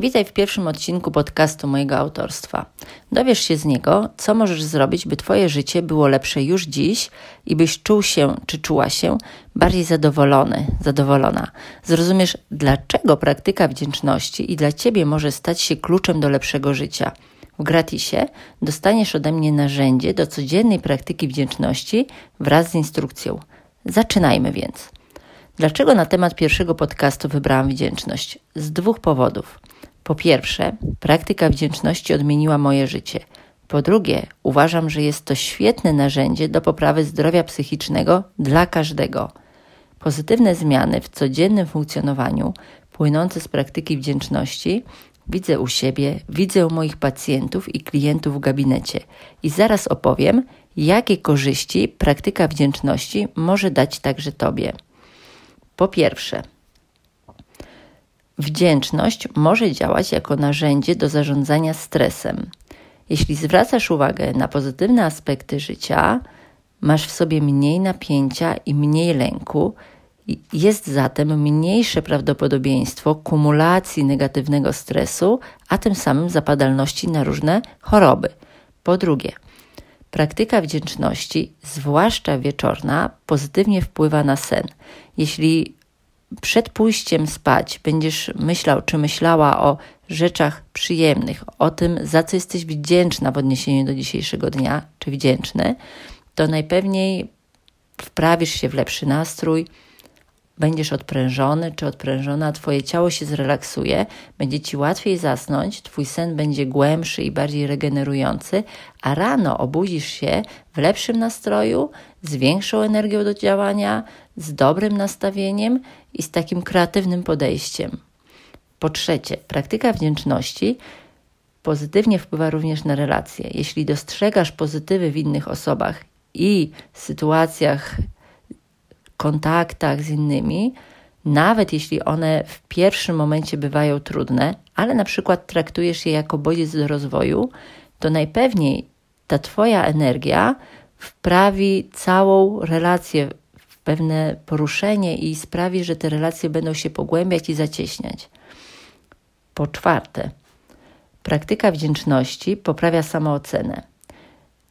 Witaj w pierwszym odcinku podcastu mojego autorstwa. Dowiesz się z niego, co możesz zrobić, by Twoje życie było lepsze już dziś i byś czuł się czy czuła się bardziej zadowolony, zadowolona. Zrozumiesz, dlaczego praktyka wdzięczności i dla Ciebie może stać się kluczem do lepszego życia. W gratisie dostaniesz ode mnie narzędzie do codziennej praktyki wdzięczności wraz z instrukcją. Zaczynajmy więc. Dlaczego na temat pierwszego podcastu wybrałam wdzięczność? Z dwóch powodów. Po pierwsze, praktyka wdzięczności odmieniła moje życie. Po drugie, uważam, że jest to świetne narzędzie do poprawy zdrowia psychicznego dla każdego. Pozytywne zmiany w codziennym funkcjonowaniu, płynące z praktyki wdzięczności, widzę u siebie, widzę u moich pacjentów i klientów w gabinecie. I zaraz opowiem, jakie korzyści praktyka wdzięczności może dać także Tobie. Po pierwsze, wdzięczność może działać jako narzędzie do zarządzania stresem. Jeśli zwracasz uwagę na pozytywne aspekty życia, masz w sobie mniej napięcia i mniej lęku, jest zatem mniejsze prawdopodobieństwo kumulacji negatywnego stresu, a tym samym zapadalności na różne choroby. Po drugie, praktyka wdzięczności, zwłaszcza wieczorna, pozytywnie wpływa na sen. Jeśli przed pójściem spać będziesz myślał czy myślała o rzeczach przyjemnych, o tym, za co jesteś wdzięczna w odniesieniu do dzisiejszego dnia, czy wdzięczny, to najpewniej wprawisz się w lepszy nastrój, będziesz odprężony czy odprężona, Twoje ciało się zrelaksuje, będzie Ci łatwiej zasnąć, Twój sen będzie głębszy i bardziej regenerujący, a rano obudzisz się w lepszym nastroju, z większą energią do działania, z dobrym nastawieniem i z takim kreatywnym podejściem. Po trzecie, praktyka wdzięczności pozytywnie wpływa również na relacje. Jeśli dostrzegasz pozytywy w innych osobach i sytuacjach kontaktach z innymi, nawet jeśli one w pierwszym momencie bywają trudne, ale na przykład traktujesz je jako bodziec do rozwoju, to najpewniej ta Twoja energia wprawi całą relację w pewne poruszenie i sprawi, że te relacje będą się pogłębiać i zacieśniać. Po czwarte, praktyka wdzięczności poprawia samoocenę.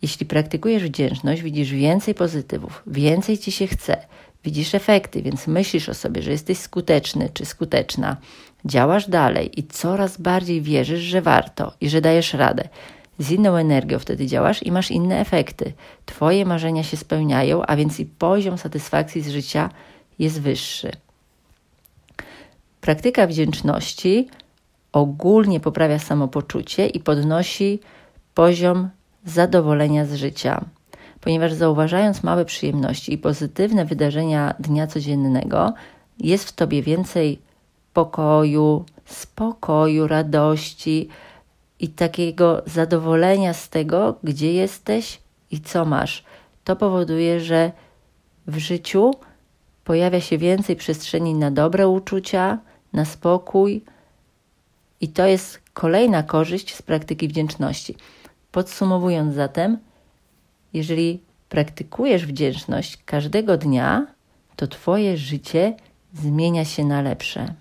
Jeśli praktykujesz wdzięczność, widzisz więcej pozytywów, więcej ci się chce, widzisz efekty, więc myślisz o sobie, że jesteś skuteczny czy skuteczna, działasz dalej i coraz bardziej wierzysz, że warto i że dajesz radę. Z inną energią wtedy działasz i masz inne efekty. Twoje marzenia się spełniają, a więc i poziom satysfakcji z życia jest wyższy. Praktyka wdzięczności ogólnie poprawia samopoczucie i podnosi poziom zadowolenia z życia ponieważ zauważając małe przyjemności i pozytywne wydarzenia dnia codziennego, jest w tobie więcej pokoju, spokoju, radości i takiego zadowolenia z tego, gdzie jesteś i co masz. To powoduje, że w życiu pojawia się więcej przestrzeni na dobre uczucia, na spokój, i to jest kolejna korzyść z praktyki wdzięczności. Podsumowując zatem, jeżeli praktykujesz wdzięczność każdego dnia, to Twoje życie zmienia się na lepsze.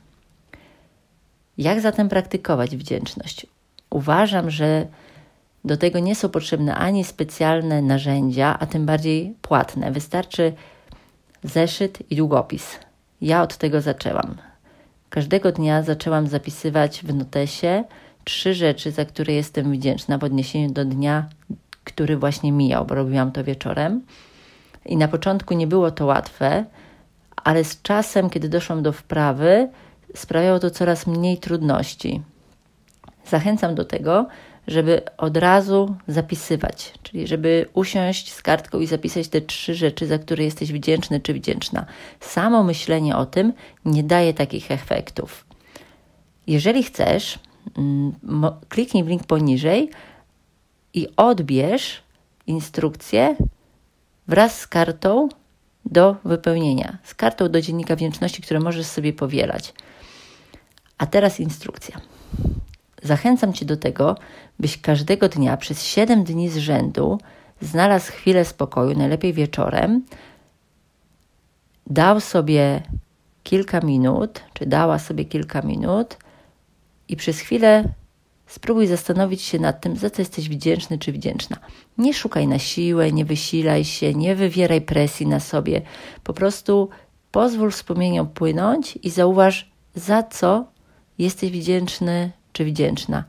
Jak zatem praktykować wdzięczność? Uważam, że do tego nie są potrzebne ani specjalne narzędzia, a tym bardziej płatne. Wystarczy zeszyt i długopis. Ja od tego zaczęłam. Każdego dnia zaczęłam zapisywać w notesie trzy rzeczy, za które jestem wdzięczna w odniesieniu do dnia który właśnie mijał, bo robiłam to wieczorem. I na początku nie było to łatwe, ale z czasem, kiedy doszłam do wprawy, sprawiało to coraz mniej trudności. Zachęcam do tego, żeby od razu zapisywać, czyli żeby usiąść z kartką i zapisać te trzy rzeczy, za które jesteś wdzięczny czy wdzięczna. Samo myślenie o tym nie daje takich efektów. Jeżeli chcesz, mm, kliknij w link poniżej, i odbierz instrukcję wraz z kartą do wypełnienia, z kartą do dziennika wdzięczności, które możesz sobie powielać. A teraz instrukcja. Zachęcam Cię do tego, byś każdego dnia przez 7 dni z rzędu znalazł chwilę spokoju, najlepiej wieczorem, dał sobie kilka minut, czy dała sobie kilka minut i przez chwilę spróbuj zastanowić się nad tym, za co jesteś wdzięczny czy wdzięczna. Nie szukaj na siłę, nie wysilaj się, nie wywieraj presji na sobie. Po prostu pozwól wspomnieniom płynąć i zauważ, za co jesteś wdzięczny czy wdzięczna.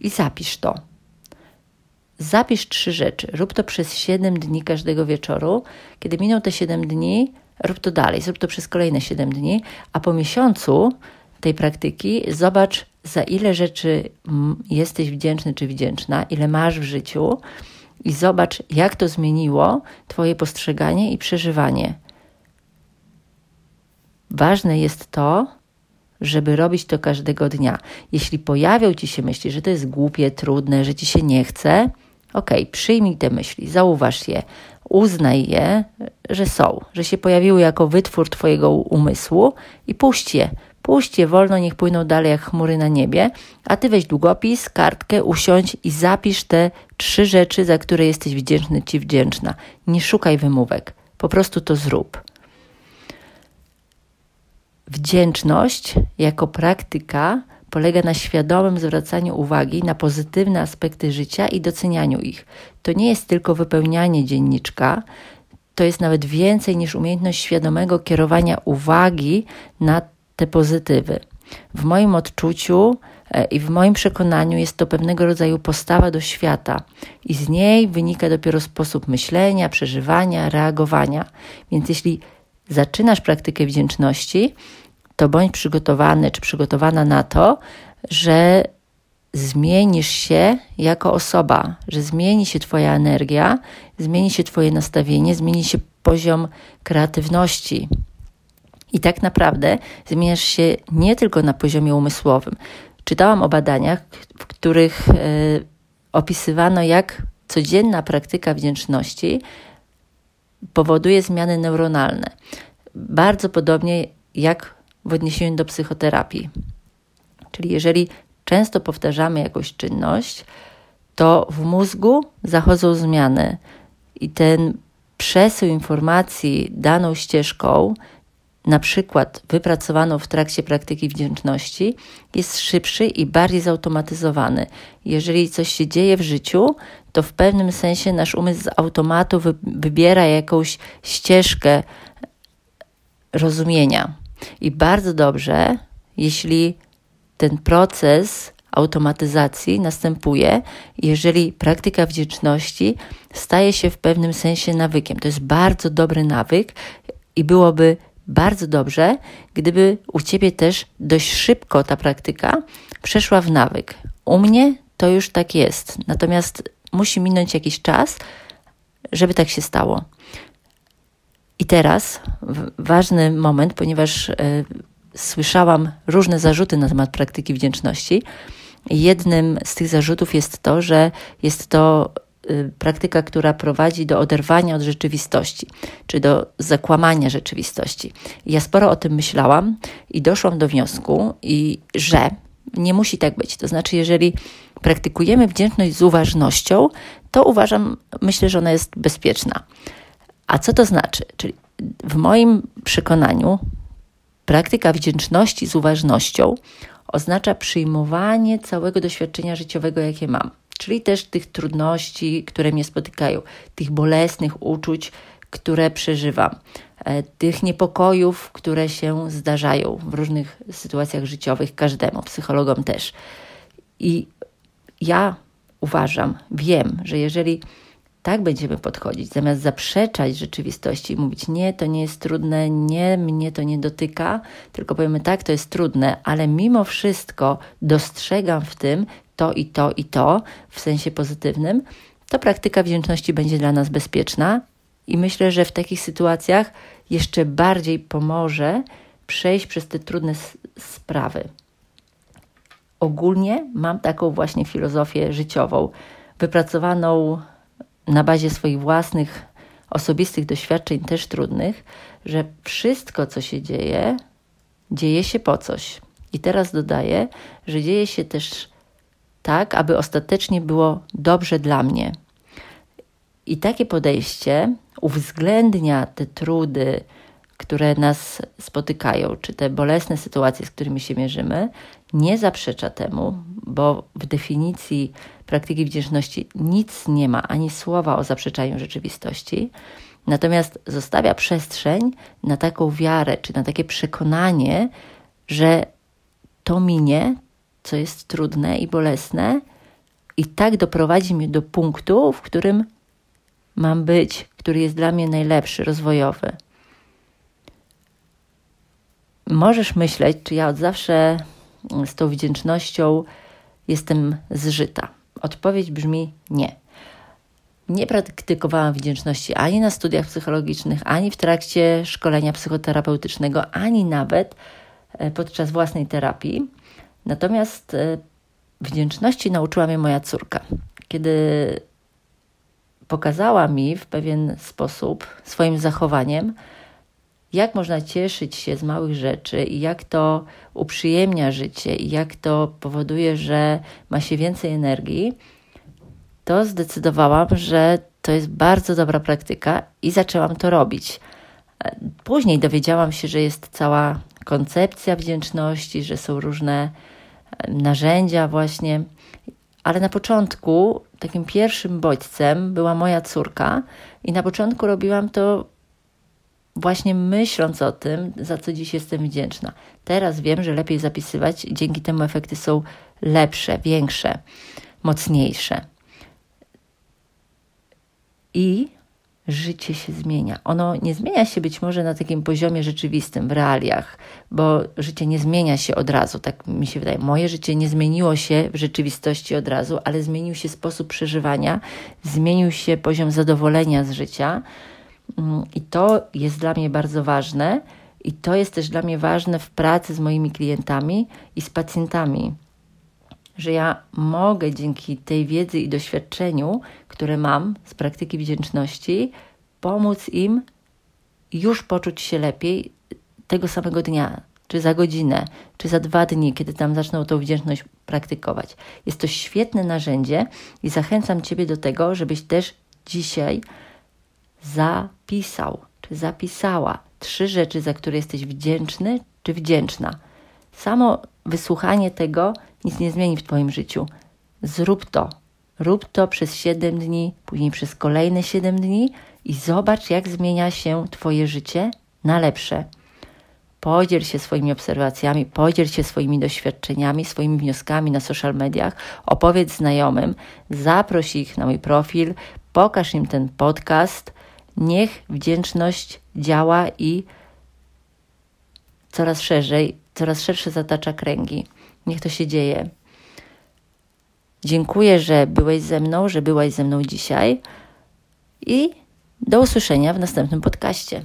I zapisz to. Zapisz trzy rzeczy. Rób to przez 7 dni każdego wieczoru. Kiedy miną te 7 dni, rób to dalej. Zrób to przez kolejne 7 dni, a po miesiącu tej praktyki zobacz, za ile rzeczy jesteś wdzięczny czy wdzięczna, ile masz w życiu i zobacz, jak to zmieniło Twoje postrzeganie i przeżywanie. Ważne jest to, żeby robić to każdego dnia. Jeśli pojawią ci się myśli, że to jest głupie, trudne, że ci się nie chce, ok, przyjmij te myśli, zauważ je, uznaj je, że są, że się pojawiły jako wytwór Twojego umysłu i puść je. Puść je wolno, niech płyną dalej jak chmury na niebie, a Ty weź długopis, kartkę, usiądź i zapisz te trzy rzeczy, za które jesteś wdzięczny Ci wdzięczna. Nie szukaj wymówek, po prostu to zrób. Wdzięczność jako praktyka polega na świadomym zwracaniu uwagi na pozytywne aspekty życia i docenianiu ich. To nie jest tylko wypełnianie dzienniczka, to jest nawet więcej niż umiejętność świadomego kierowania uwagi na te pozytywy. W moim odczuciu e, i w moim przekonaniu jest to pewnego rodzaju postawa do świata, i z niej wynika dopiero sposób myślenia, przeżywania, reagowania. Więc jeśli zaczynasz praktykę wdzięczności, to bądź przygotowany czy przygotowana na to, że zmienisz się jako osoba, że zmieni się Twoja energia, zmieni się Twoje nastawienie, zmieni się poziom kreatywności. I tak naprawdę zmieniasz się nie tylko na poziomie umysłowym. Czytałam o badaniach, w których y, opisywano, jak codzienna praktyka wdzięczności powoduje zmiany neuronalne. Bardzo podobnie jak w odniesieniu do psychoterapii. Czyli jeżeli często powtarzamy jakąś czynność, to w mózgu zachodzą zmiany i ten przesył informacji daną ścieżką, na przykład wypracowaną w trakcie praktyki wdzięczności, jest szybszy i bardziej zautomatyzowany. Jeżeli coś się dzieje w życiu, to w pewnym sensie nasz umysł z automatu wybiera jakąś ścieżkę rozumienia. I bardzo dobrze, jeśli ten proces automatyzacji następuje, jeżeli praktyka wdzięczności staje się w pewnym sensie nawykiem. To jest bardzo dobry nawyk i byłoby bardzo dobrze, gdyby u ciebie też dość szybko ta praktyka przeszła w nawyk. U mnie to już tak jest, natomiast musi minąć jakiś czas, żeby tak się stało. I teraz ważny moment, ponieważ y, słyszałam różne zarzuty na temat praktyki wdzięczności. Jednym z tych zarzutów jest to, że jest to praktyka, która prowadzi do oderwania od rzeczywistości, czy do zakłamania rzeczywistości. Ja sporo o tym myślałam i doszłam do wniosku, i że nie musi tak być. To znaczy, jeżeli praktykujemy wdzięczność z uważnością, to uważam, myślę, że ona jest bezpieczna. A co to znaczy? Czyli w moim przekonaniu praktyka wdzięczności z uważnością oznacza przyjmowanie całego doświadczenia życiowego, jakie mam. Czyli też tych trudności, które mnie spotykają, tych bolesnych uczuć, które przeżywam, e, tych niepokojów, które się zdarzają w różnych sytuacjach życiowych, każdemu, psychologom też. I ja uważam, wiem, że jeżeli tak będziemy podchodzić, zamiast zaprzeczać rzeczywistości i mówić nie, to nie jest trudne, nie, mnie to nie dotyka, tylko powiemy tak, to jest trudne, ale mimo wszystko dostrzegam w tym to i to i to w sensie pozytywnym, to praktyka wdzięczności będzie dla nas bezpieczna i myślę, że w takich sytuacjach jeszcze bardziej pomoże przejść przez te trudne sprawy. Ogólnie mam taką właśnie filozofię życiową, wypracowaną na bazie swoich własnych, osobistych doświadczeń, też trudnych, że wszystko, co się dzieje, dzieje się po coś. I teraz dodaję, że dzieje się też tak, aby ostatecznie było dobrze dla mnie. I takie podejście uwzględnia te trudy, które nas spotykają, czy te bolesne sytuacje, z którymi się mierzymy, nie zaprzecza temu, bo w definicji praktyki wdzięczności nic nie ma, ani słowa o zaprzeczaniu rzeczywistości. Natomiast zostawia przestrzeń na taką wiarę, czy na takie przekonanie, że to minie, co jest trudne i bolesne, i tak doprowadzi mnie do punktu, w którym mam być, który jest dla mnie najlepszy, rozwojowy. Możesz myśleć, czy ja od zawsze z tą wdzięcznością jestem zżyta. Odpowiedź brzmi nie. Nie praktykowałam wdzięczności ani na studiach psychologicznych, ani w trakcie szkolenia psychoterapeutycznego, ani nawet e, podczas własnej terapii. Natomiast e, wdzięczności nauczyła mnie moja córka, kiedy pokazała mi w pewien sposób swoim zachowaniem, jak można cieszyć się z małych rzeczy i jak to uprzyjemnia życie i jak to powoduje, że ma się więcej energii, to zdecydowałam, że to jest bardzo dobra praktyka i zaczęłam to robić. Później dowiedziałam się, że jest cała koncepcja wdzięczności, że są różne narzędzia, właśnie. Ale na początku takim pierwszym bodźcem była moja córka, i na początku robiłam to właśnie myśląc o tym, za co dziś jestem wdzięczna. Teraz wiem, że lepiej zapisywać, dzięki temu efekty są lepsze, większe, mocniejsze. I życie się zmienia. Ono nie zmienia się być może na takim poziomie rzeczywistym, w realiach, bo życie nie zmienia się od razu, tak mi się wydaje. Moje życie nie zmieniło się w rzeczywistości od razu, ale zmienił się sposób przeżywania, zmienił się poziom zadowolenia z życia Mm, I to jest dla mnie bardzo ważne, i to jest też dla mnie ważne w pracy z moimi klientami i z pacjentami, że ja mogę dzięki tej wiedzy i doświadczeniu, które mam z praktyki wdzięczności, pomóc im już poczuć się lepiej tego samego dnia, czy za godzinę, czy za dwa dni, kiedy tam zaczną tą wdzięczność praktykować. Jest to świetne narzędzie i zachęcam Ciebie do tego, żebyś też dzisiaj zapisał czy zapisała trzy rzeczy, za które jesteś wdzięczny czy wdzięczna. Samo wysłuchanie tego nic nie zmieni w Twoim życiu. Zrób to. Rób to przez 7 dni, później przez kolejne 7 dni i zobacz, jak zmienia się Twoje życie na lepsze. Podziel się swoimi obserwacjami, podziel się swoimi doświadczeniami, swoimi wnioskami na social mediach, opowiedz znajomym, zaproś ich na mój profil, pokaż im ten podcast Niech wdzięczność działa i coraz szerzej, coraz szersze zatacza kręgi. Niech to się dzieje. Dziękuję, że byłeś ze mną, że byłaś ze mną dzisiaj i do usłyszenia w następnym podcaście.